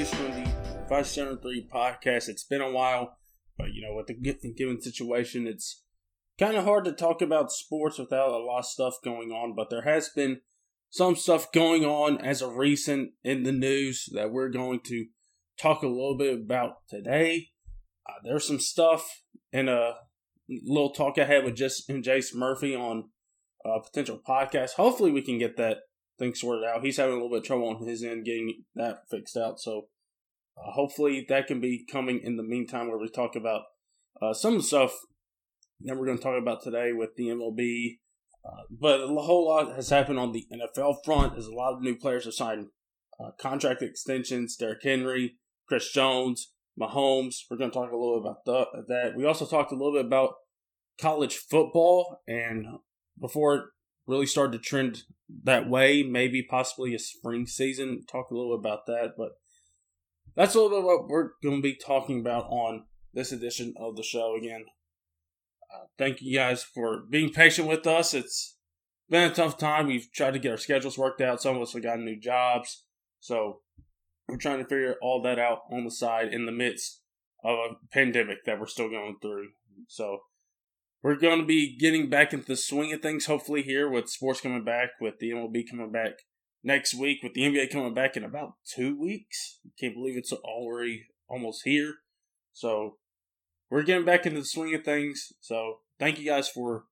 From the 573 podcast. It's been a while, but you know, with the given situation, it's kind of hard to talk about sports without a lot of stuff going on, but there has been some stuff going on as of recent in the news that we're going to talk a little bit about today. Uh, there's some stuff in a little talk I had with just and Jace Murphy on a potential podcast. Hopefully, we can get that thing sorted out. He's having a little bit of trouble on his end getting that fixed out. So uh, hopefully that can be coming in the meantime where we talk about uh, some of the stuff that we're going to talk about today with the MLB. Uh, but a whole lot has happened on the NFL front. There's a lot of new players have signed uh, contract extensions. Derrick Henry, Chris Jones, Mahomes. We're going to talk a little bit about that. We also talked a little bit about college football and before really started to trend that way, maybe possibly a spring season. Talk a little about that, but that's a little bit what we're going to be talking about on this edition of the show again. Uh, thank you guys for being patient with us. It's been a tough time. We've tried to get our schedules worked out. Some of us have gotten new jobs. So we're trying to figure all that out on the side in the midst of a pandemic that we're still going through. So we're going to be getting back into the swing of things, hopefully, here with sports coming back, with the MLB coming back next week, with the NBA coming back in about two weeks. Can't believe it's already almost here. So, we're getting back into the swing of things. So, thank you guys for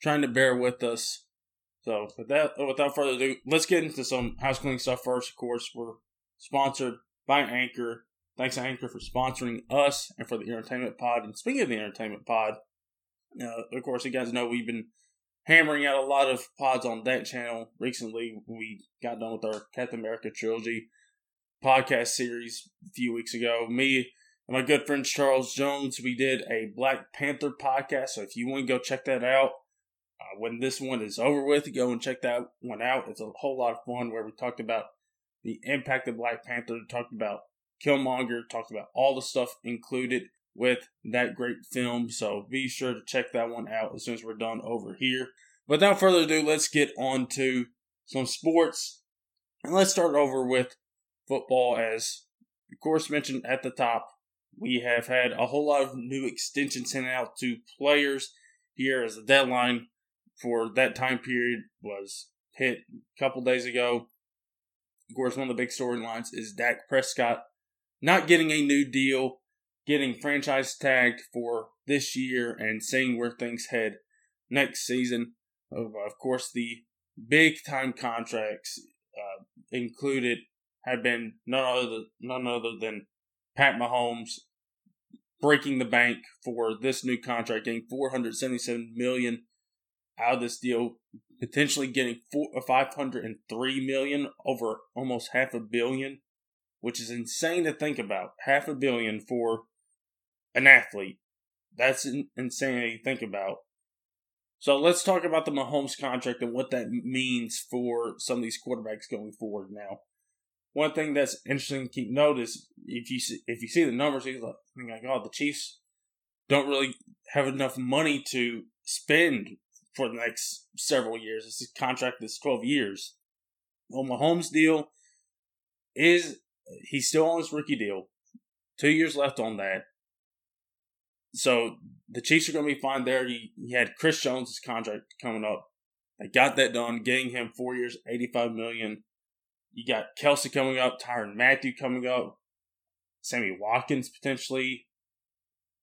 trying to bear with us. So, with that, without further ado, let's get into some house cleaning stuff first. Of course, we're sponsored by Anchor. Thanks, Anchor, for sponsoring us and for the Entertainment Pod. And speaking of the Entertainment Pod, uh, of course, you guys know we've been hammering out a lot of pods on that channel recently. We got done with our Captain America trilogy podcast series a few weeks ago. Me and my good friend Charles Jones, we did a Black Panther podcast. So if you want to go check that out, uh, when this one is over with, go and check that one out. It's a whole lot of fun where we talked about the impact of Black Panther, talked about Killmonger, talked about all the stuff included with that great film. So be sure to check that one out as soon as we're done over here. Without further ado, let's get on to some sports. And let's start over with football as of course mentioned at the top. We have had a whole lot of new extensions sent out to players here as the deadline for that time period was hit a couple days ago. Of course, one of the big storylines is Dak Prescott not getting a new deal getting franchise tagged for this year and seeing where things head next season. Of, course, the big time contracts uh, included have been none other none other than Pat Mahomes breaking the bank for this new contract, getting 477 million out of this deal, potentially getting four, 503 million over almost half a billion, which is insane to think about. Half a billion for an athlete. That's insane to think about. So let's talk about the Mahomes contract and what that means for some of these quarterbacks going forward. Now, one thing that's interesting to keep note is if you see, if you see the numbers, you're like, oh, the Chiefs don't really have enough money to spend for the next several years. This contract is 12 years. Well, Mahomes' deal is he's still on his rookie deal. Two years left on that. So the Chiefs are going to be fine there. He, he had Chris Jones' contract coming up. They got that done, getting him four years, eighty-five million. You got Kelce coming up, Tyrann Mathieu coming up, Sammy Watkins potentially.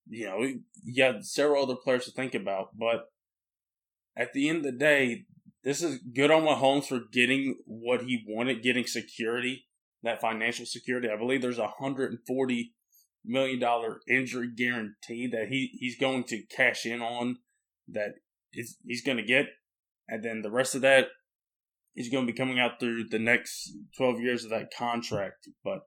You know, you got several other players to think about, but at the end of the day, this is good on Mahomes for getting what he wanted, getting security, that financial security. I believe there's 140 million dollar injury guarantee that he, he's going to cash in on that is he's going to get, and then the rest of that is going to be coming out through the next twelve years of that contract. But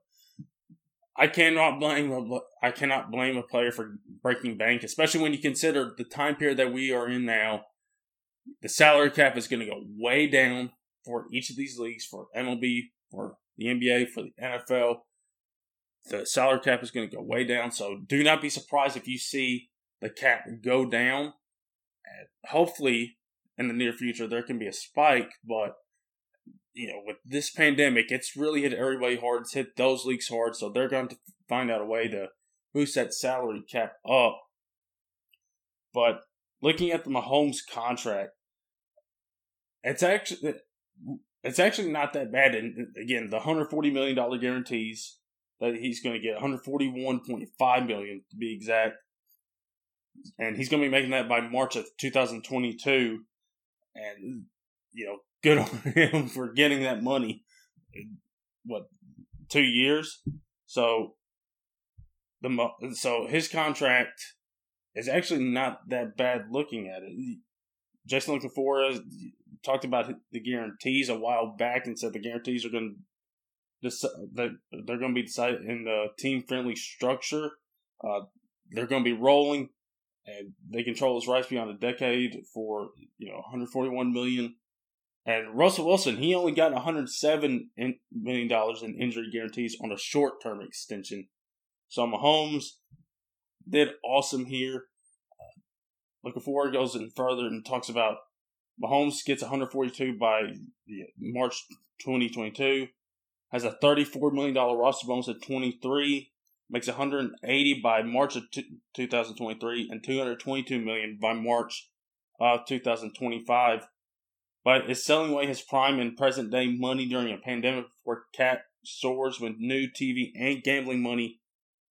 I cannot blame a, I cannot blame a player for breaking bank, especially when you consider the time period that we are in now. The salary cap is going to go way down for each of these leagues, for MLB, for the NBA, for the NFL the salary cap is going to go way down. So do not be surprised if you see the cap go down. Hopefully, in the near future, there can be a spike, but you know, with this pandemic, it's really hit everybody hard. It's hit those leagues hard, so they're going to find out a way to boost that salary cap up. But looking at the Mahomes contract, it's actually it's actually not that bad. And again, the 140 million dollar guarantees that he's going to get 141.5 million to be exact, and he's going to be making that by March of 2022. And you know, good on him for getting that money. What two years? So the so his contract is actually not that bad. Looking at it, Jason La Canfora talked about the guarantees a while back and said the guarantees are going they're going to be decided in the team friendly structure. Uh, they're going to be rolling, and they control his rights beyond a decade for you know 141 million. And Russell Wilson, he only got 107 million dollars in injury guarantees on a short term extension. So Mahomes did awesome here. Uh, La Canfora goes in further and talks about Mahomes gets 142 by March 2022, has a 34 million dollar roster bonus at 23, makes 180 by March of 2023, and 222 million by March of 2025. But is selling away his prime and present day money during a pandemic before cap soars when new TV and gambling money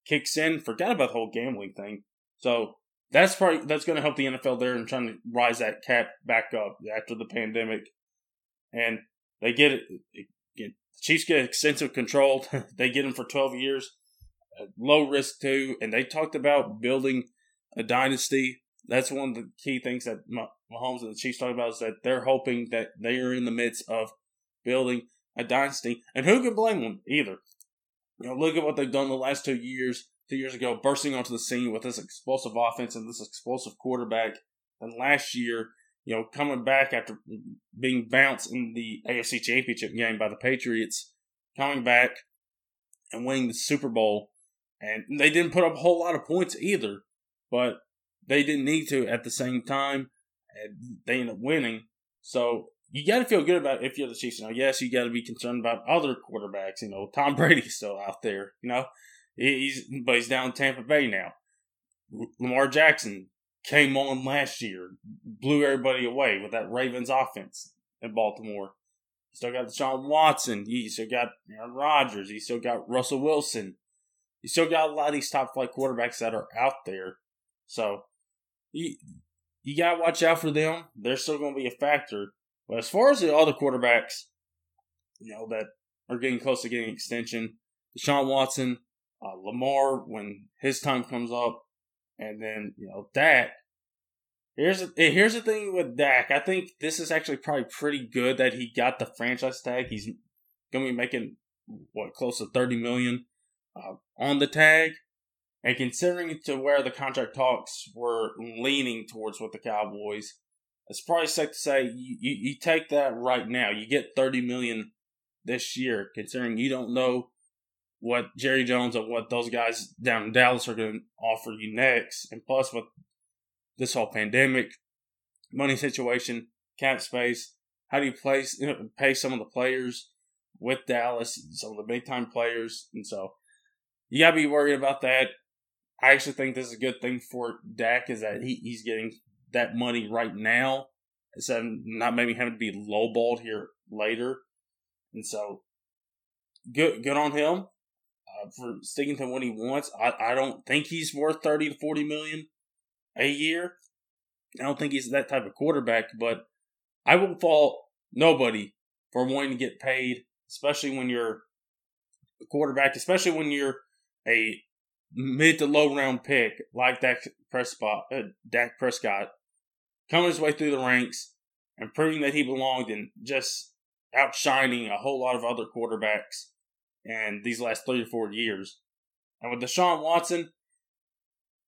kicks in. Forget about the whole gambling thing. So that's probably that's going to help the NFL there in trying to rise that cap back up after the pandemic, and they get it. Get, Chiefs get extensive control. they get him for twelve years, uh, low risk too, and they talked about building a dynasty. That's one of the key things that Mahomes and the Chiefs talk about is that they're hoping that they are in the midst of building a dynasty, and who can blame them either? You know, look at what they've done the last two years two years ago, bursting onto the scene with this explosive offense and this explosive quarterback. And last year, you know, coming back after being bounced in the AFC Championship game by the Patriots, coming back and winning the Super Bowl. And they didn't put up a whole lot of points either, but they didn't need to at the same time. And they ended up winning. So you got to feel good about if you're the Chiefs. Now, yes, you got to be concerned about other quarterbacks. You know, Tom Brady's still out there. You know, He's but he's down in Tampa Bay now. Lamar Jackson came on last year, blew everybody away with that Ravens offense in Baltimore. You still got Deshaun Watson. You still got Aaron Rodgers. You still got Russell Wilson. You still got a lot of these top flight quarterbacks that are out there. So you you gotta watch out for them. They're still gonna be a factor. But as far as the other quarterbacks, you know, that are getting close to getting extension, Deshaun Watson, uh, Lamar when his time comes up, and then you know Dak. Here's the, here's the thing with Dak. I think this is actually probably pretty good that he got the franchise tag. He's gonna be making what close to thirty million uh, on the tag, and considering to where the contract talks were leaning towards with the Cowboys, it's probably safe to say you, you, you take that right now. You get thirty million this year, considering you don't know what Jerry Jones and what those guys down in Dallas are going to offer you next. And plus, with this whole pandemic, money situation, cap space, how do you place you know, pay some of the players with Dallas, some of the big time players, and so you gotta be worried about that. I actually think this is a good thing for Dak is that he, he's getting that money right now instead of not maybe having to be lowballed here later. And so good good on him for sticking to what he wants. I, I don't think he's worth 30 to 40 million a year. I don't think he's that type of quarterback, but I will fault nobody for wanting to get paid, especially when you're a quarterback, especially when you're a mid to low round pick like Dak Prescott, uh, Dak Prescott coming his way through the ranks and proving that he belonged and just outshining a whole lot of other quarterbacks and these last three or four years. And with Deshaun Watson,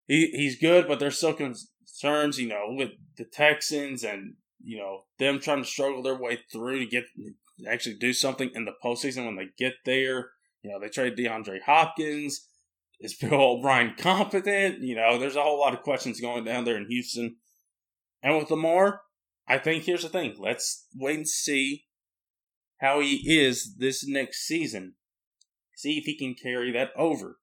he he's good, but there's still concerns, you know, with the Texans and you know them trying to struggle their way through to get actually do something in the postseason when they get there. You know, they trade DeAndre Hopkins. Is Bill O'Brien competent? You know, there's a whole lot of questions going down there in Houston. And with Lamar, I think here's the thing. Let's wait and see how he is this next season. See if he can carry that over.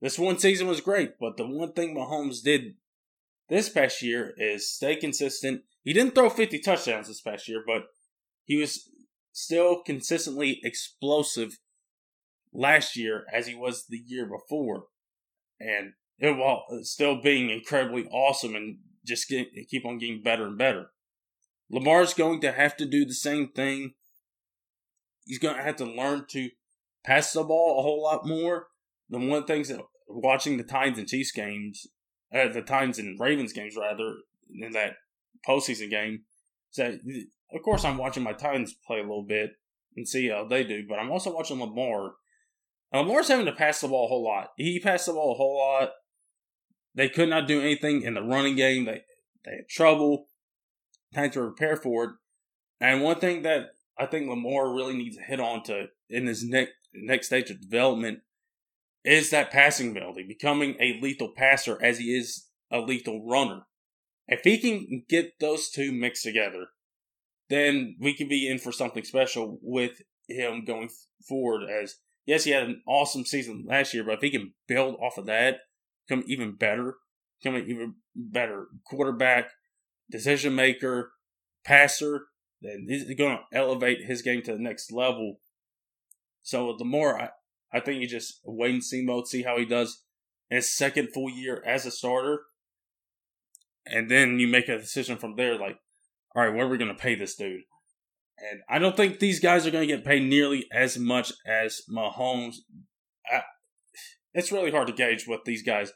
This one season was great, but the one thing Mahomes did this past year is stay consistent. He didn't throw 50 touchdowns this past year, but he was still consistently explosive last year as he was the year before. And it while still being incredibly awesome and just get, keep on getting better and better. Lamar's going to have to do the same thing. He's going to have to learn to pass the ball a whole lot more. The one of the things that watching the Titans and Chiefs games, uh, the Titans and Ravens games rather, in that postseason game, so of course I'm watching my Titans play a little bit and see how they do, but I'm also watching Lamar. Lamar's having to pass the ball a whole lot. He passed the ball a whole lot. They could not do anything in the running game. They they had trouble. Time to prepare for it. And one thing that I think Lamar really needs to hit on to in his next next stage of development is that passing ability, becoming a lethal passer as he is a lethal runner. If he can get those two mixed together, then we can be in for something special with him going forward. As yes, he had an awesome season last year, but if he can build off of that, become even better, become an even better quarterback, decision maker, passer, then he's going to elevate his game to the next level. So the more I, I think you just wait and see mode, see how he does in his second full year as a starter. And then you make a decision from there, like, all right, what are we going to pay this dude? And I don't think these guys are going to get paid nearly as much as Mahomes. I, it's really hard to gauge what these guys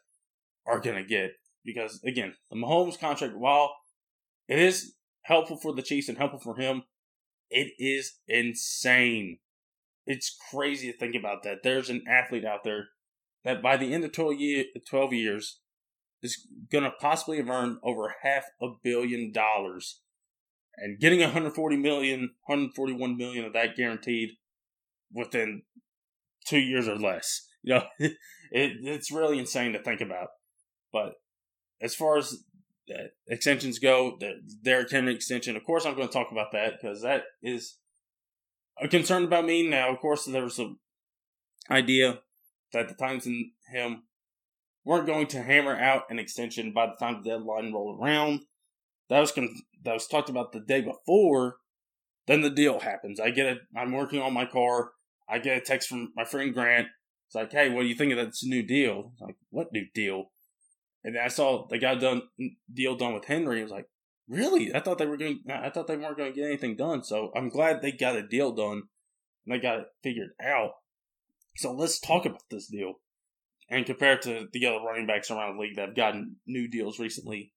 are going to get because, again, the Mahomes contract, while it is helpful for the Chiefs and helpful for him, it is insane it's crazy to think about that. There's an athlete out there that by the end of 12, year, 12 years is going to possibly have earned over half a billion dollars. And getting 140 million, 141 million of that guaranteed within two years or less. You know, it, it's really insane to think about. But as far as extensions go, the Derrick Henry extension, of course, I'm going to talk about that because that is a concern about me now. Of course, there was an idea that the Titans and him weren't going to hammer out an extension by the time the deadline rolled around. That was con- that was talked about the day before. Then the deal happens. I get it. I'm working on my car. I get a text from my friend Grant. It's like, hey, what do you think of this new deal? Like, what new deal? And I saw they got done deal done with Henry. I was like, Really? I thought they were going. I thought they weren't going to get anything done. So I'm glad they got a deal done and they got it figured out. So let's talk about this deal and compare to the other running backs around the league that have gotten new deals recently.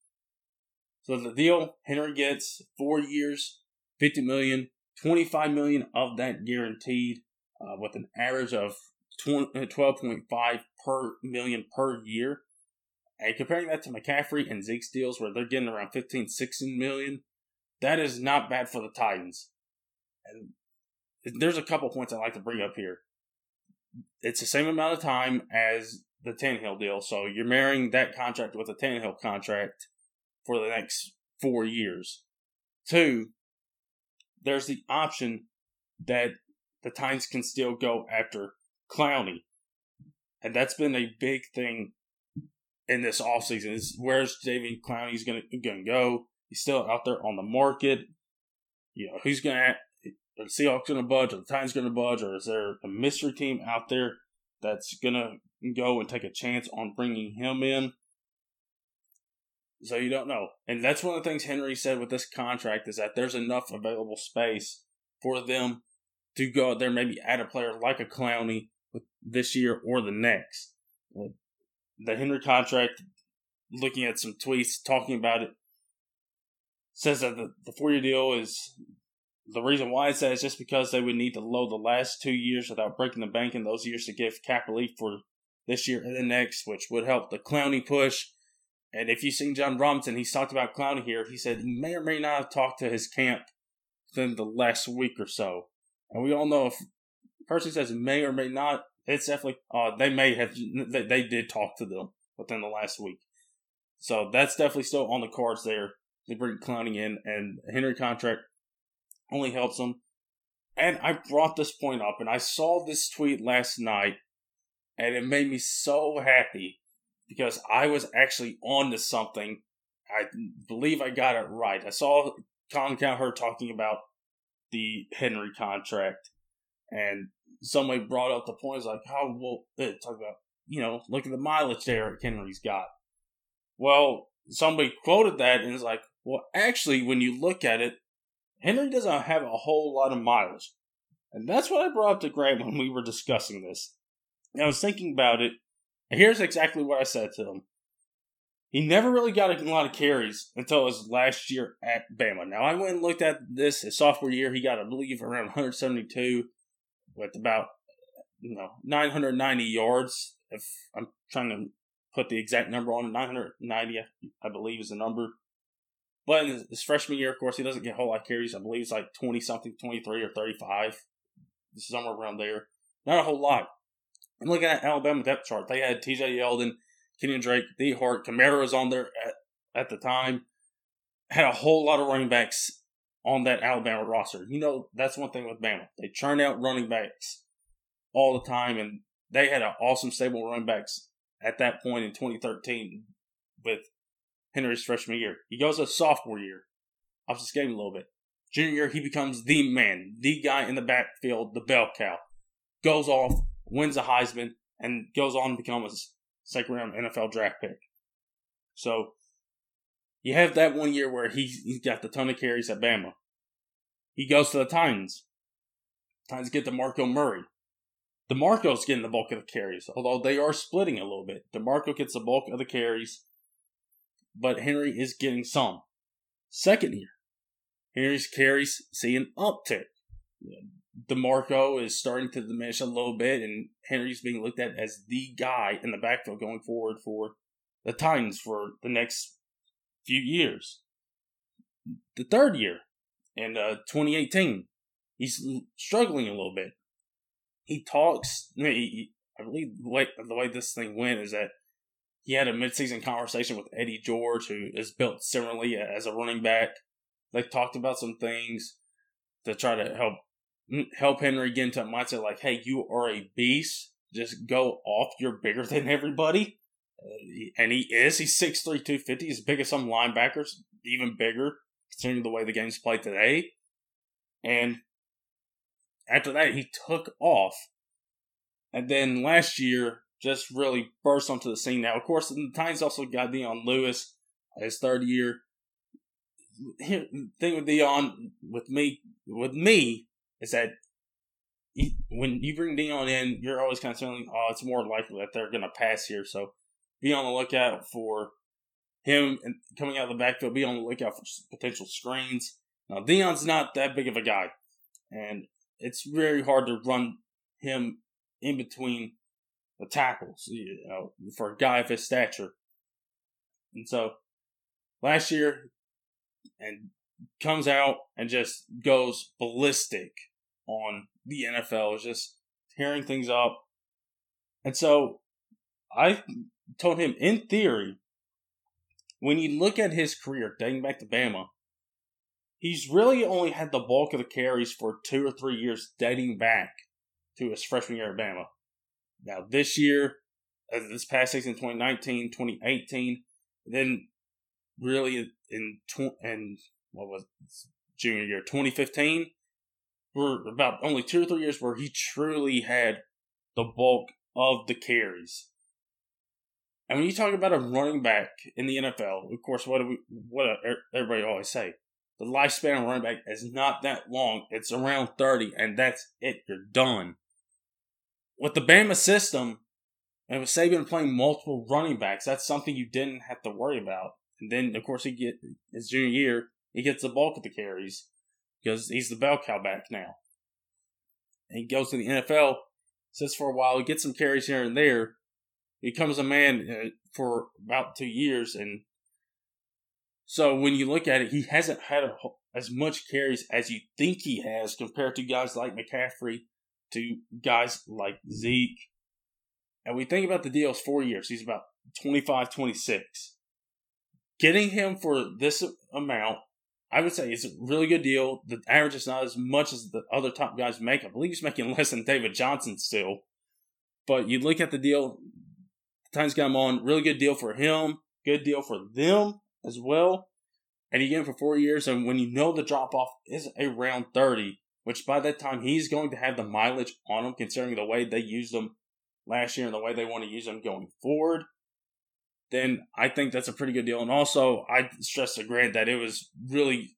So the deal Henry gets four years, fifty million, twenty-five million of that guaranteed, uh, with an average of 12.5 per million per year. And comparing that to McCaffrey and Zeke's deals where they're getting around 15, 16 million, that is not bad for the Titans. And there's a couple points I'd like to bring up here. It's the same amount of time as the Tannehill deal, so you're marrying that contract with a Tannehill contract for the next four years. Two, there's the option that the Titans can still go after Clowney. And that's been a big thing in this offseason is where's David Clowney's gonna gonna go? He's still out there on the market. You know, who's gonna are the Seahawks gonna budge, or the Titans gonna budge, or is there a mystery team out there that's gonna go and take a chance on bringing him in? So you don't know, and that's one of the things Henry said with this contract is that there's enough available space for them to go out there, maybe add a player like a Clowney this year or the next the Henry contract, looking at some tweets talking about it, says that the, the four year deal is the reason why it's that is just because they would need to load the last two years without breaking the bank in those years to give cap relief for this year and the next, which would help the Clowney push. And if you've seen Jon Robinson, he's talked about Clowney here. He said he may or may not have talked to his camp within the last week or so. And we all know if a person says may or may not, it's definitely uh, they may have they, they did talk to them within the last week, so that's definitely still on the cards there. They bring Clowney in, and Henry contract only helps them. And I brought this point up, and I saw this tweet last night, and it made me so happy because I was actually on to something. I believe I got it right. I saw Colin Cowherd talking about the Henry contract, and somebody brought up the point, like, how well, uh, talk about, you know, look at the mileage Derrick Henry's got. Well, somebody quoted that and it's like, well, actually, when you look at it, Henry doesn't have a whole lot of mileage. And that's what I brought up to Grant when we were discussing this. And I was thinking about it, and here's exactly what I said to him. He never really got a lot of carries until his last year at Bama. Now, I went and looked at this his sophomore year. He got, I believe, around 172 with about, you know, 990 yards. If I'm trying to put the exact number on 990, I believe, is the number. But in his freshman year, of course, he doesn't get a whole lot of carries. I believe it's like 20 something, 23 or 35. Somewhere around there. Not a whole lot. And looking at Alabama depth chart, they had TJ Yeldon, Kenyan Drake, Dee Hart, Kamara was on there at, at the time. Had a whole lot of running backs on that Alabama roster. You know, that's one thing with Bama. They churn out running backs all the time, and they had an awesome stable running backs at that point in 2013 with Henry's freshman year. He goes a sophomore year, his game a little bit. Junior year, he becomes the man, the guy in the backfield, the bell cow. Goes off, wins a Heisman, and goes on to become a second round NFL draft pick. So you have that one year where he's, got the ton of carries at Bama. He goes to the Titans. Titans get DeMarco Murray. DeMarco's getting the bulk of the carries, although they are splitting a little bit. DeMarco gets the bulk of the carries, but Henry is getting some. Second year, Henry's carries see an uptick. DeMarco is starting to diminish a little bit, and Henry's being looked at as the guy in the backfield going forward for the Titans for the next few years. The third year, in uh, 2018, he's struggling a little bit. He talks. I, mean, he, I believe the way, the way this thing went is that he had a midseason conversation with Eddie George, who is built similarly as a running back. They talked about some things to try to help help Henry get into a mindset like, "Hey, you are a beast. Just go off. You're bigger than everybody." And he is. He's 6'3", 250. He's big as some linebackers, even bigger considering the way the game's played today. And after that, he took off. And then last year, just really burst onto the scene. Now, of course, the Titans also got Dion Lewis, his third year. Thing with Dion, with me, with me, is that he, when you bring Dion in, you're always kind of feeling, oh, it's more likely that they're going to pass here. So be on the lookout for him coming out of the backfield, be on the lookout for potential screens. Now, Dion's not that big of a guy, and it's very hard to run him in between the tackles you know, for a guy of his stature. And so, last year, and comes out and just goes ballistic on the NFL, is just tearing things up. And so, I told him, in theory, when you look at his career dating back to Bama, he's really only had the bulk of the carries for two or three years dating back to his freshman year at Bama. Now, this year, uh, this past season, 2019, 2018, then really in, in what was it, junior year, 2015, were about only two or three years where he truly had the bulk of the carries. And when you talk about a running back in the NFL, of course, what do we, what er, everybody always say? The lifespan of a running back is not that long. It's around 30, and that's it. You're done. With the Bama system, and with Saban playing multiple running backs, that's something you didn't have to worry about. And then, of course, he get his junior year, he gets the bulk of the carries because he's the bell cow back now. And he goes to the NFL, sits for a while, he gets some carries here and there, he becomes a man uh, for about two years, and so when you look at it, he hasn't had a, as much carries as you think he has compared to guys like McCaffrey, to guys like Zeke. And we think about the deals four years. He's about 25, 26. Getting him for this amount I would say it's a really good deal. The average is not as much as the other top guys make. I believe he's making less than David Johnson still. But you look at the deal, Titans got him on. Really good deal for him. Good deal for them as well. And you get him for four years. And when you know the drop off is around 30, which by that time he's going to have the mileage on him, considering the way they used him last year and the way they want to use him going forward, then I think that's a pretty good deal. And also, I stress to Grant that it was really,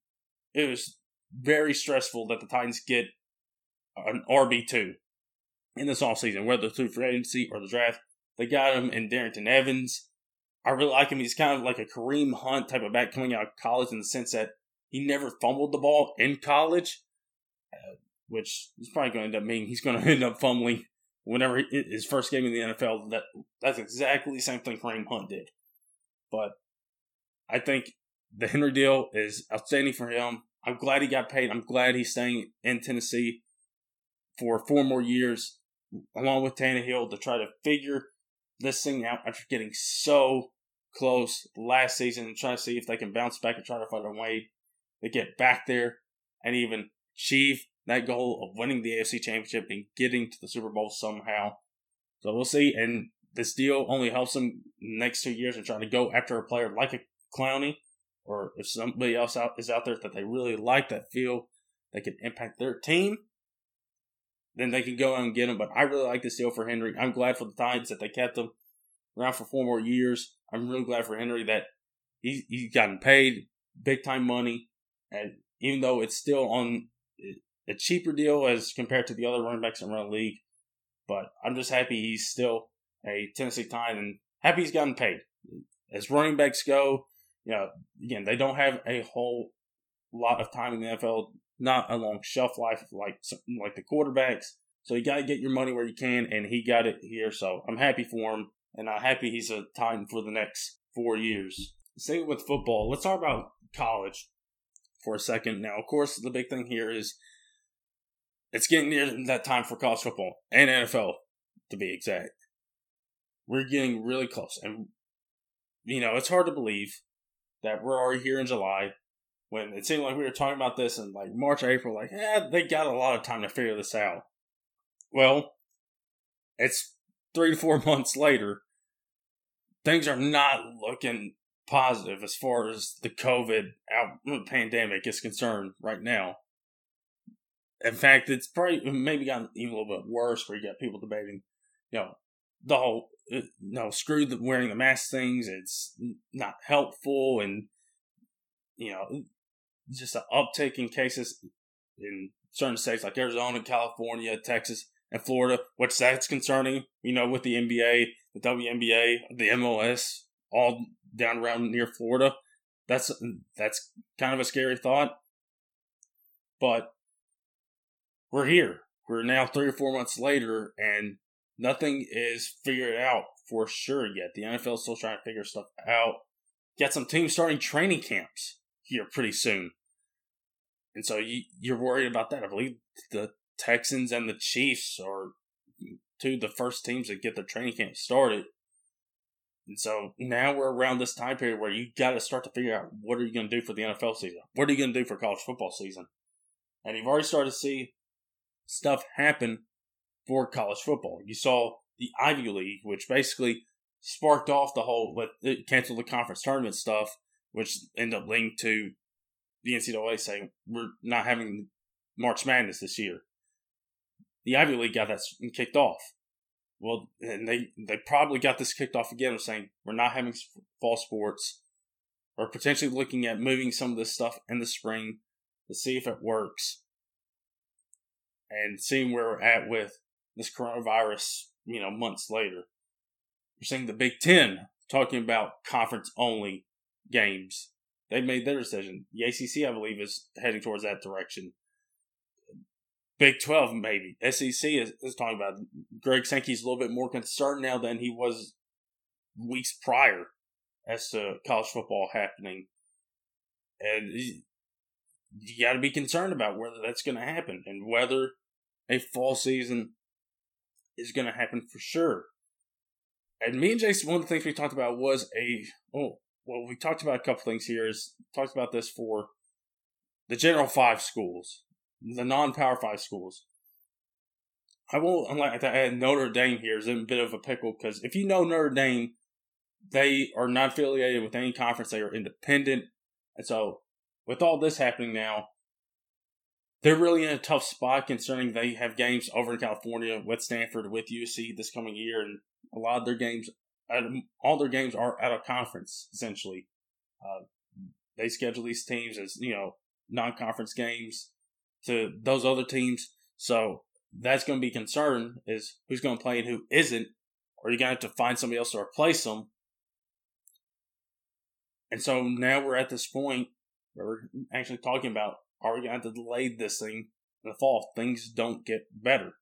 it was very stressful that the Titans get an RB2 in this offseason, whether through free agency or the draft. They got him in Darrynton Evans. I really like him. He's kind of like a Kareem Hunt type of back coming out of college in the sense that he never fumbled the ball in college, uh, which is probably going to end up meaning he's going to end up fumbling whenever he, his first game in the NFL. That that's exactly the same thing Kareem Hunt did. But I think the Henry deal is outstanding for him. I'm glad he got paid. I'm glad he's staying in Tennessee for four more years, along with Tannehill, to try to figure this thing out after getting so close last season and try to see if they can bounce back and try to find a way to get back there and even achieve that goal of winning the AFC Championship and getting to the Super Bowl somehow. So we'll see. And this deal only helps them next two years and trying to go after a player like a Clowney, or if somebody else out is out there that they really like that feel they can impact their team, then they can go out and get him. But I really like this deal for Henry. I'm glad for the Titans that they kept him around for four more years. I'm really glad for Henry that he he's gotten paid big time money, and even though it's still on a cheaper deal as compared to the other running backs around the league, but I'm just happy he's still a Tennessee Titan and happy he's gotten paid. As running backs go, you know, again they don't have a whole lot of time in the NFL not a long shelf life like like the quarterbacks. So you got to get your money where you can, and he got it here. So I'm happy for him, and I'm happy he's a Titan for the next four years. Same with football. Let's talk about college for a second. Now, of course, the big thing here is it's getting near that time for college football and NFL, to be exact. We're getting really close, and you know it's hard to believe that we're already here in July when it seemed like we were talking about this in like March, April, like, yeah, they got a lot of time to figure this out. Well, it's three to four months later. Things are not looking positive as far as the COVID out, pandemic is concerned right now. In fact, it's probably maybe gotten even a little bit worse where you got people debating, you know, the whole, uh, you know, screw the wearing the mask things. It's not helpful. And, you know, just an uptick in cases in certain states like Arizona, California, Texas, and Florida, which that's concerning. You know, with the NBA, the WNBA, the MLS, all down around near Florida. That's that's kind of a scary thought. But we're here. We're now three or four months later, and nothing is figured out for sure yet. The NFL is still trying to figure stuff out. Got some teams starting training camps here pretty soon. And so you, you're worried about that. I believe the Texans and the Chiefs are two of the first teams that get their training camp started. And so now we're around this time period where you got to start to figure out what are you going to do for the NFL season? What are you going to do for college football season? And you've already started to see stuff happen for college football. You saw the Ivy League, which basically sparked off the whole, it canceled the conference tournament stuff, which end up linked to the NCAA saying we're not having March Madness this year. The Ivy League got that kicked off. Well, and they they probably got this kicked off again, saying we're not having fall sports, or potentially looking at moving some of this stuff in the spring to see if it works, and seeing where we're at with this coronavirus. You know, months later, we're seeing the Big Ten talking about conference only games They've made their decision. The ACC, I believe, is heading towards that direction. Big 12, maybe. SEC is, is talking about Greg Sankey's a little bit more concerned now than he was weeks prior as to college football happening. And you got to be concerned about whether that's going to happen and whether a fall season is going to happen for sure. And me and Jason, one of the things we talked about was a oh well, we talked about a couple things here. Is talked about this for the General Five schools, the non-Power Five schools. I will unlike to add Notre Dame here is in a bit of a pickle because if you know Notre Dame, they are not affiliated with any conference; they are independent, and so with all this happening now, they're really in a tough spot concerning they have games over in California with Stanford, with UC this coming year, and a lot of their games, all their games are out of conference essentially. Uh, they schedule these teams as you know non-conference games to those other teams, so that's going to be concern is who's going to play and who isn't, or you're going to have to find somebody else to replace them. And so now we're at this point where we're actually talking about are we going to delay this thing in the fall if things don't get better?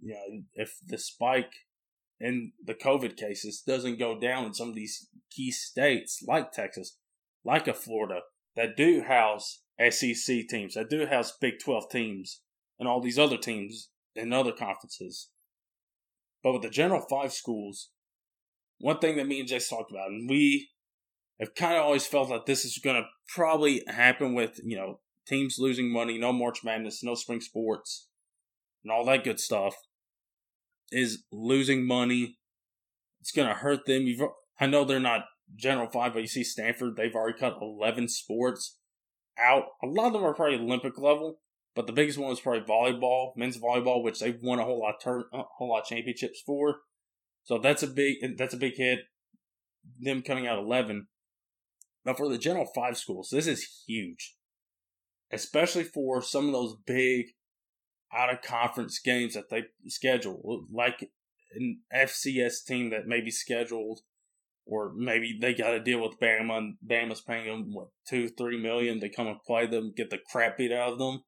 You know, if the spike in the COVID cases doesn't go down in some of these key states like Texas, like a Florida, that do house SEC teams, that do house Big 12 teams, and all these other teams in other conferences. But with the General Five schools, one thing that me and Jace talked about, and we have kind of always felt that this is going to probably happen with, you know, teams losing money, no March Madness, no spring sports, and all that good stuff, is losing money. It's going to hurt them. You've, I know they're not General 5, but you see Stanford, they've already cut 11 sports out. A lot of them are probably Olympic level, but the biggest one was probably volleyball, men's volleyball, which they've won a whole lot, of a uh, whole lot of championships for. So that's a big, that's a big hit. Them coming out 11. Now for the General 5 schools, this is huge especially for some of those big out of conference games that they schedule, like an FCS team that may be scheduled, or maybe they got to deal with Bama and Bama's paying them what two, three million to come and play them, get the crap beat out of them.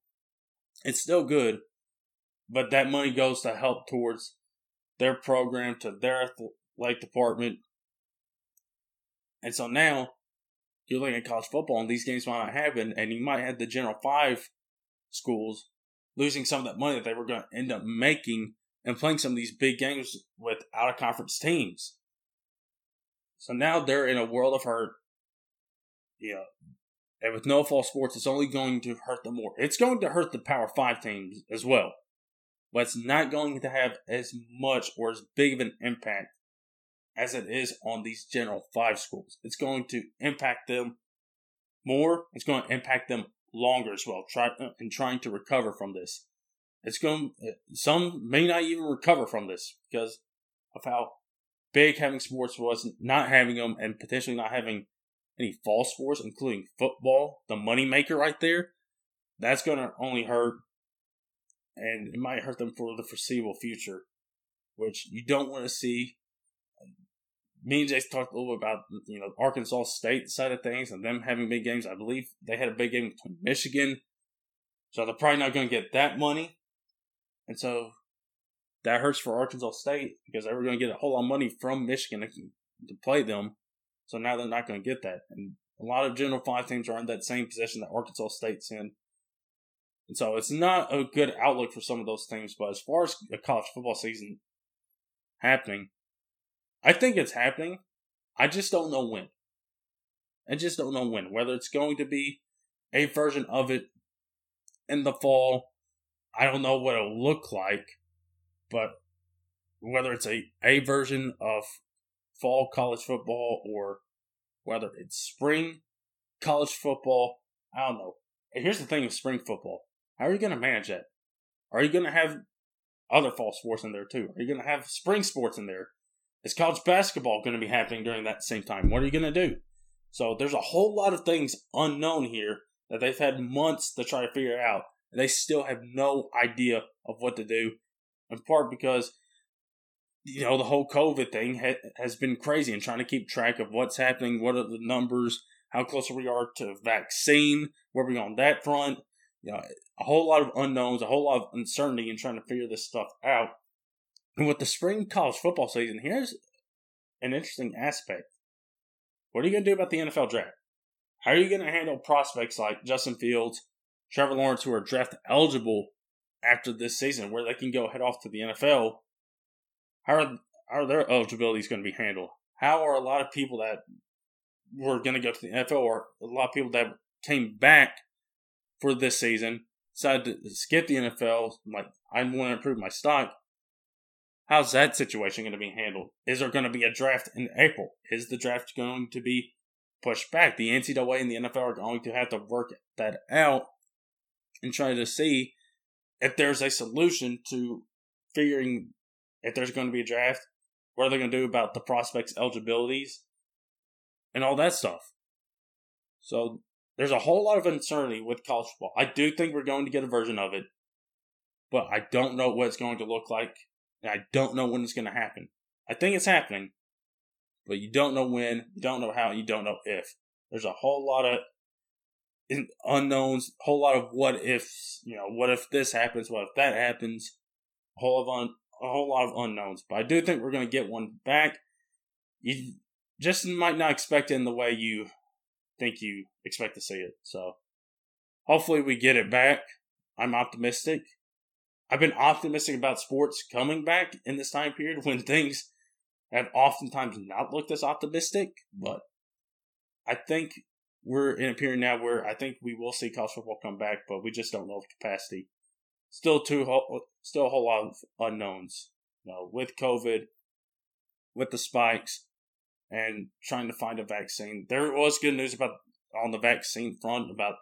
It's still good, but that money goes to help towards their program, to their athletic department. And so now you're looking at college football, and these games might not happen, and you might have the General Five schools losing some of that money that they were going to end up making and playing some of these big games with out of conference teams. So now they're in a world of hurt. You know, and with no fall sports, it's only going to hurt them more. It's going to hurt the Power Five teams as well, but it's not going to have as much or as big of an impact as it is on these general five schools. It's going to impact them more. It's going to impact them longer as well. Try uh, in trying to recover from this. It's going. Uh, some may not even recover from this because of how big having sports was, not having them, and potentially not having any fall sports, including football, the moneymaker right there. That's going to only hurt, and it might hurt them for the foreseeable future, which you don't want to see me and Jace talked a little bit about you know Arkansas State side of things and them having big games. I believe they had a big game between Michigan, so they're probably not going to get that money, and so that hurts for Arkansas State because they were going to get a whole lot of money from Michigan to, to play them. So now they're not going to get that, and a lot of General Five teams are in that same position that Arkansas State's in. And so it's not a good outlook for some of those teams. But as far as a college football season happening, I think it's happening. I just don't know when. I just don't know when. Whether it's going to be a version of it in the fall, I don't know what it'll look like. But whether it's a, a version of fall college football or whether it's spring college football, I don't know. And here's the thing with spring football. How are you going to manage that? Are you going to have other fall sports in there too? Are you going to have spring sports in there? Is college basketball going to be happening during that same time? What are you going to do? So there's a whole lot of things unknown here that they've had months to try to figure out. And they still have no idea of what to do. In part because, you know, the whole COVID thing ha- has been crazy and trying to keep track of what's happening, what are the numbers, how close are we are to vaccine, where we on that front. You know, a whole lot of unknowns, a whole lot of uncertainty in trying to figure this stuff out. And with the spring college football season, here's an interesting aspect. What are you going to do about the NFL draft? How are you going to handle prospects like Justin Fields, Trevor Lawrence, who are draft eligible after this season, where they can go head off to the NFL? How are, how are their eligibilities going to be handled? How are a lot of people that were going to go to the NFL, or a lot of people that came back for this season, decided to skip the NFL, like I want to improve my stock. How's that situation going to be handled? Is there going to be a draft in April? Is the draft going to be pushed back? The NCAA and the NFL are going to have to work that out and try to see if there's a solution to figuring if there's going to be a draft, what are they going to do about the prospects' eligibilities, and all that stuff. So there's a whole lot of uncertainty with college football. I do think we're going to get a version of it, but I don't know what it's going to look like. And I don't know when it's going to happen. I think it's happening, but you don't know when, you don't know how, you don't know if. There's a whole lot of unknowns, a whole lot of what ifs. You know, what if this happens? What if that happens? A whole of un, a whole lot of unknowns. But I do think we're going to get one back. You just might not expect it in the way you think you expect to see it. So hopefully we get it back. I'm optimistic. I've been optimistic about sports coming back in this time period when things have oftentimes not looked as optimistic, but I think we're in a period now where I think we will see college football come back, but we just don't know the capacity. Still too still a whole lot of unknowns. You know, with COVID, with the spikes, and trying to find a vaccine. There was good news about on the vaccine front about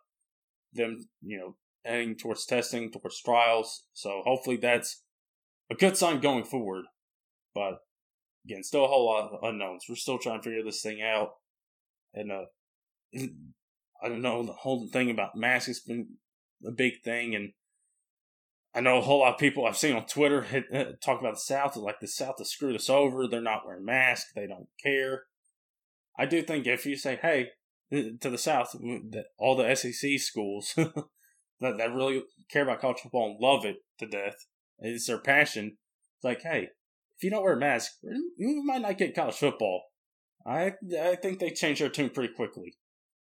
them, you know, heading towards testing, towards trials. So hopefully that's a good sign going forward. But again, still a whole lot of unknowns. We're still trying to figure this thing out. And uh, I don't know, the whole thing about masks has been a big thing. And I know a whole lot of people I've seen on Twitter hit, uh, talk about the South, like the South has screwed us over. They're not wearing masks. They don't care. I do think if you say, hey, to the South, all the SEC schools that, that really care about college football and love it to death, it's their passion. It's like, hey, if you don't wear a mask, you might not get college football. I I think they change their tune pretty quickly,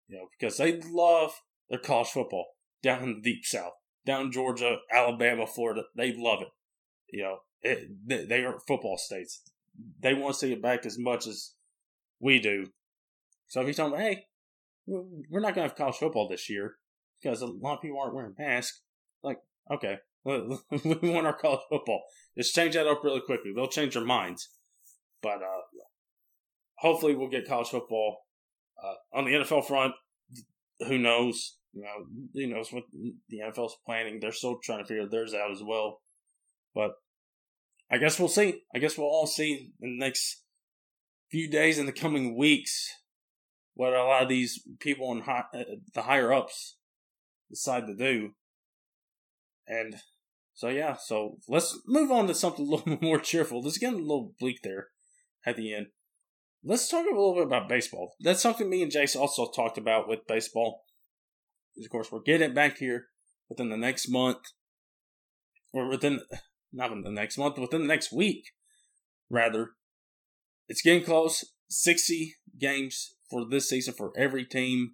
you know, because they love their college football down in the deep South down in Georgia, Alabama, Florida. They love it. You know, it, they are football states. They want to see it back as much as we do. So if you tell them, hey, we're not going to have college football this year because a lot of people aren't wearing masks, like, okay, we want our college football. Just change that up really quickly. They'll change their minds. But uh, hopefully we'll get college football. Uh, on the NFL front, who knows? You know, who knows what the NFL's planning? They're still trying to figure theirs out as well. But I guess we'll see. I guess we'll all see in the next few days in the coming weeks what a lot of these people in high, uh, the higher ups decide to do. And so yeah, so let's move on to something a little more cheerful. This is getting a little bleak there at the end. Let's talk a little bit about baseball. That's something me and Jace also talked about with baseball of course, we're getting back here within the next month, or within not within the next month, within the next week, rather. It's getting close. 60 games for this season for every team.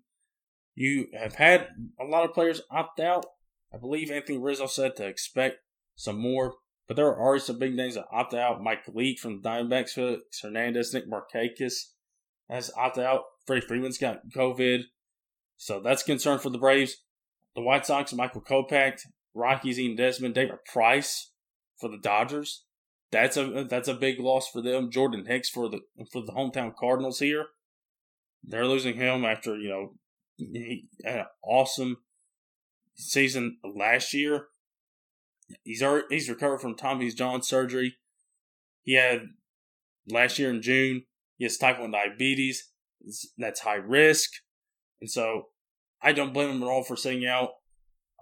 You have had a lot of players opt out. I believe Anthony Rizzo said to expect some more, but there are already some big names that opt out. Mike Leake from the Diamondbacks, Felix Hernandez, Nick Markakis has opted out. Freddie Freeman's got COVID. So that's a concern for the Braves. The White Sox, Michael Kopech, Rockies, Ian Desmond, David Price for the Dodgers. That's a that's a big loss for them. Jordan Hicks for the for the hometown Cardinals here. They're losing him after you know he had an awesome season last year. He's already, he's recovered from Tommy John surgery. He had last year in June. He has type one diabetes. That's high risk. And so I don't blame him at all for sitting out.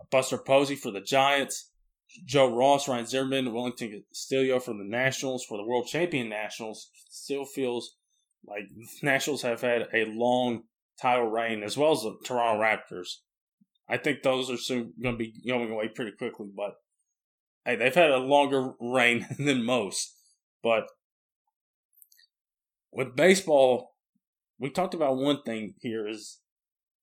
Buster Posey for the Giants, Joe Ross, Ryan Zimmerman, Wellington Castillo for the Nationals, for the World Champion Nationals. Still feels like Nationals have had a long title reign, as well as the Toronto Raptors. I think those are soon going to be going away pretty quickly, but hey, they've had a longer reign than most. But with baseball, we talked about one thing here is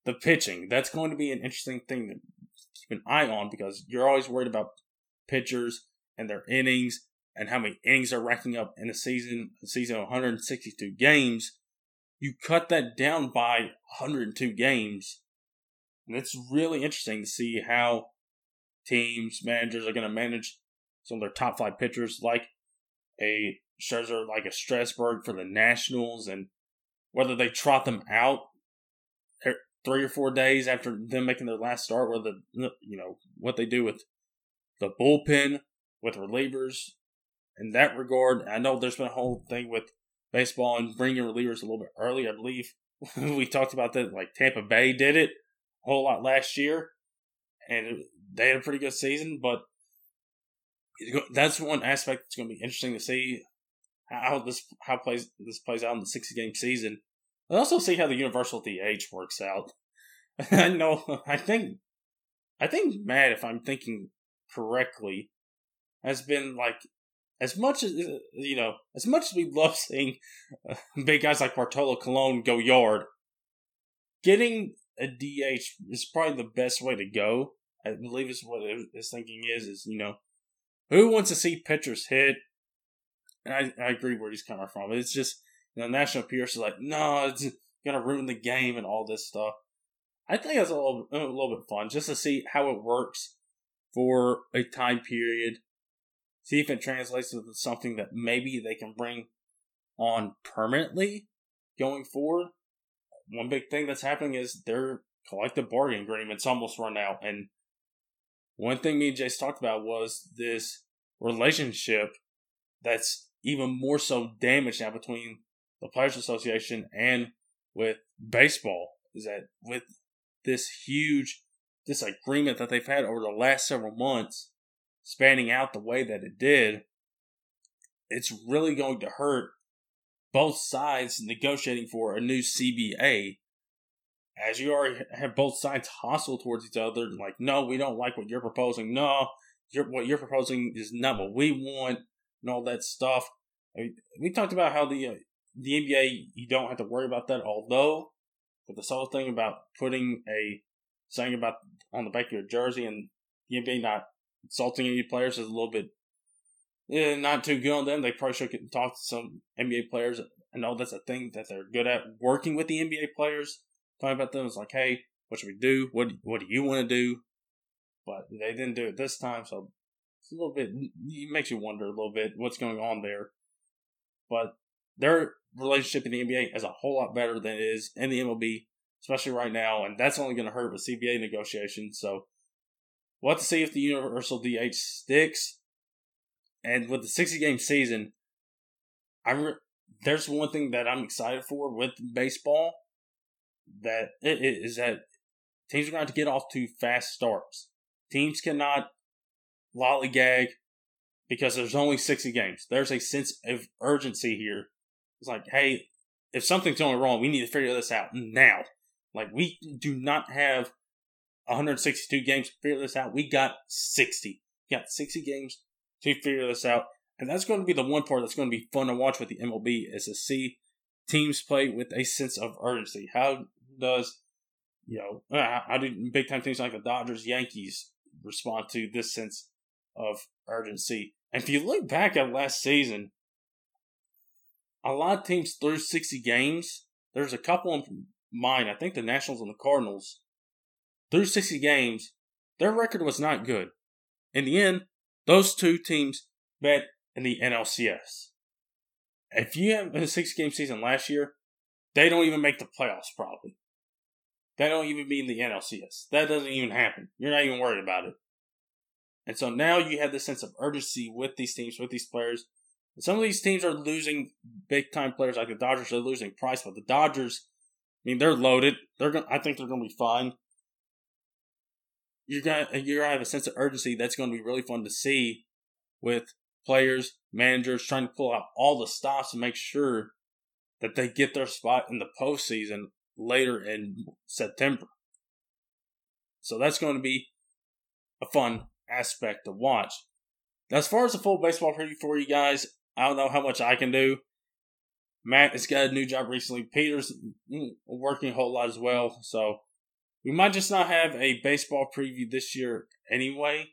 the pitching. That's going to be an interesting thing to keep an eye on because you're always worried about pitchers and their innings and how many innings they're racking up in a season, a season of 162 games. You cut that down by 102 games. And it's really interesting to see how teams, managers are going to manage some of their top five pitchers, like a Scherzer, like a Strasburg for the Nationals, and whether they trot them out three or four days after them making their last start, whether you know what they do with the bullpen, with relievers. In that regard, I know there's been a whole thing with baseball and bringing relievers a little bit early. I believe we talked about that. Like Tampa Bay did it a whole lot last year, and they had a pretty good season. But that's one aspect that's going to be interesting to see how this how plays this plays out in the sixty game season. I also see how the universal DH works out. I know. I think. I think Matt, if I'm thinking correctly, has been like as much as you know, as much as we love seeing uh, big guys like Bartolo Colon go yard, getting a DH is probably the best way to go. I believe is what his thinking is. Is you know, who wants to see pitchers hit? And I, I agree where he's coming from. It's just you know, national peers are like, no, it's gonna ruin the game and all this stuff. I think it's a little, a little bit fun just to see how it works for a time period see if it translates into something that maybe they can bring on permanently going forward. One big thing that's happening is their collective bargaining agreement's almost run out. And one thing me and Jace talked about was this relationship that's even more so damaged now between the Players Association and with baseball. Is that with this huge disagreement that they've had over the last several months, spanning out the way that it did, it's really going to hurt both sides negotiating for a new CBA. As you already have both sides hostile towards each other, like, no, we don't like what you're proposing. No, you're, what you're proposing is not what we want, and all that stuff. I mean, we talked about how the uh, the NBA you don't have to worry about that. Although, but this whole thing about putting a saying about on the back of your jersey and the NBA not insulting any players is a little bit yeah, not too good on them. They probably should talk to some NBA players. I know that's a thing that they're good at working with the NBA players. Talking about them is like, hey, what should we do? What what do you want to do? But they didn't do it this time, so it's a little bit. It makes you wonder a little bit what's going on there. But their relationship in the NBA is a whole lot better than it is in the MLB, especially right now, and that's only going to hurt with CBA negotiations. So We'll have to see if the Universal DH sticks. And with the 60 game season, I'm re- there's one thing that I'm excited for with baseball that it is that teams are going to get off to fast starts. Teams cannot lollygag because there's only 60 games. There's a sense of urgency here. It's like, hey, if something's going wrong, we need to figure this out now. Like, we do not have 162 games to figure this out. We got 60. We got 60 games to figure this out. And that's going to be the one part that's going to be fun to watch with the MLB is to see teams play with a sense of urgency. How does, you know, how do big time teams like the Dodgers, Yankees respond to this sense of urgency? And if you look back at last season, a lot of teams through 60 games. There's a couple in mine. I think the Nationals and the Cardinals through 60 games, their record was not good. In the end, those two teams met in the NLCS. If you have a six game season last year, they don't even make the playoffs probably. They don't even be in the NLCS. That doesn't even happen. You're not even worried about it. And so now you have this sense of urgency with these teams, with these players. And some of these teams are losing big time players like the Dodgers. They're losing Price, but the Dodgers, I mean, they're loaded. They're going. I think they're going to be fine you're gonna you're gonna have a sense of urgency that's to be really fun to see with players, managers trying to pull out all the stops to make sure that they get their spot in the postseason later in September. So that's going to be a fun aspect to watch. Now, as far as the full baseball preview for you guys, I don't know how much I can do. Matt has got a new job recently. Peter's mm, working a whole lot as well. So we might just not have a baseball preview this year anyway.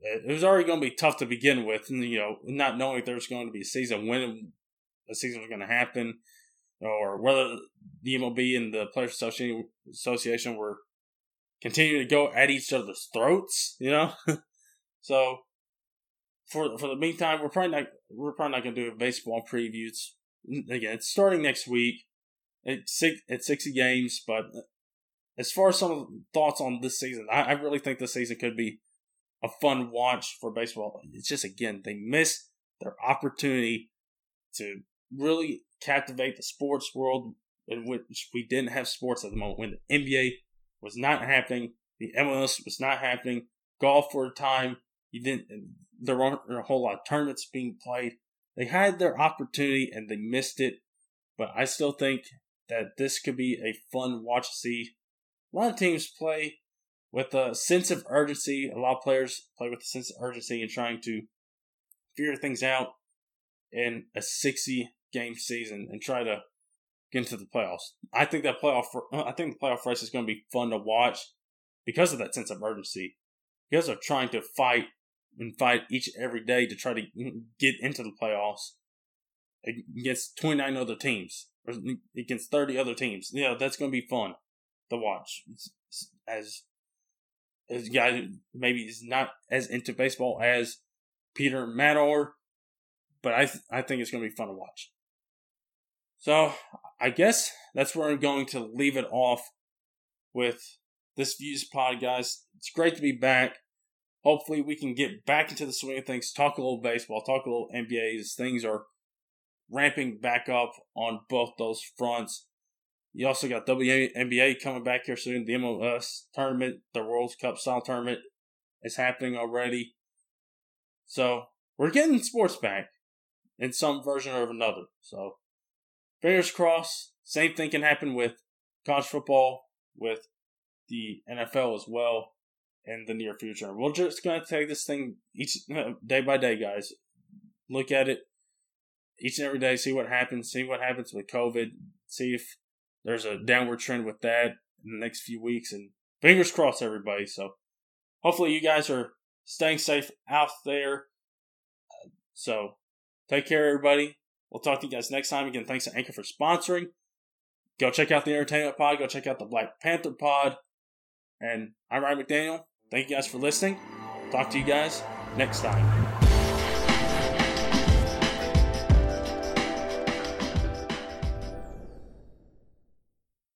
It was already going to be tough to begin with, and you know, not knowing if there was going to be a season, when a season was going to happen, or whether the MLB and the Players Association were continue to go at each other's throats, you know? so for for the meantime, we're probably not we're probably not gonna do a baseball previews. Again, it's starting next week. It's six it's sixty games, but as far as some thoughts on this season, I, I really think this season could be a fun watch for baseball. It's just again they missed their opportunity to really captivate the sports world in which we didn't have sports at the moment when the NBA was not happening, the MLS was not happening, golf for a time, you didn't there weren't a whole lot of tournaments being played. They had their opportunity and they missed it. But I still think that this could be a fun watch to see. A lot of teams play with a sense of urgency. A lot of players play with a sense of urgency and trying to figure things out in a 60 game season and try to get into the playoffs. I think that playoff uh, I think the playoff race is going to be fun to watch because of that sense of urgency. Because of trying to fight and fight each and every day to try to mm, get into the playoffs against 29 other teams or mm, against 30 other teams. Yeah, that's going to be fun to watch. As as guy maybe is not as into baseball as Peter Mador, but I th- I think it's going to be fun to watch. So I guess that's where I'm going to leave it off with this views pod, guys. It's great to be back hopefully we can get back into the swing of things, talk a little baseball, talk a little NBA as things are ramping back up on both those fronts. You also got WNBA coming back here soon. The MLS tournament, the World Cup style tournament is happening already. So we're getting sports back in some version or another. So fingers crossed. Same thing can happen with college football, with the NFL as well in the near future. We're just going to take this thing each uh, day by day, guys. Look at it each and every day, see what happens, see what happens with COVID, see if there's a downward trend with that in the next few weeks, and fingers crossed, everybody. So, hopefully, you guys are staying safe out there. So, take care, everybody. We'll talk to you guys next time. Again, thanks to Anchor for sponsoring. Go check out the Entertainment Pod. Go check out the Black Panther Pod. And I'm Ryan McDaniel. Thank you guys for listening. Talk to you guys next time.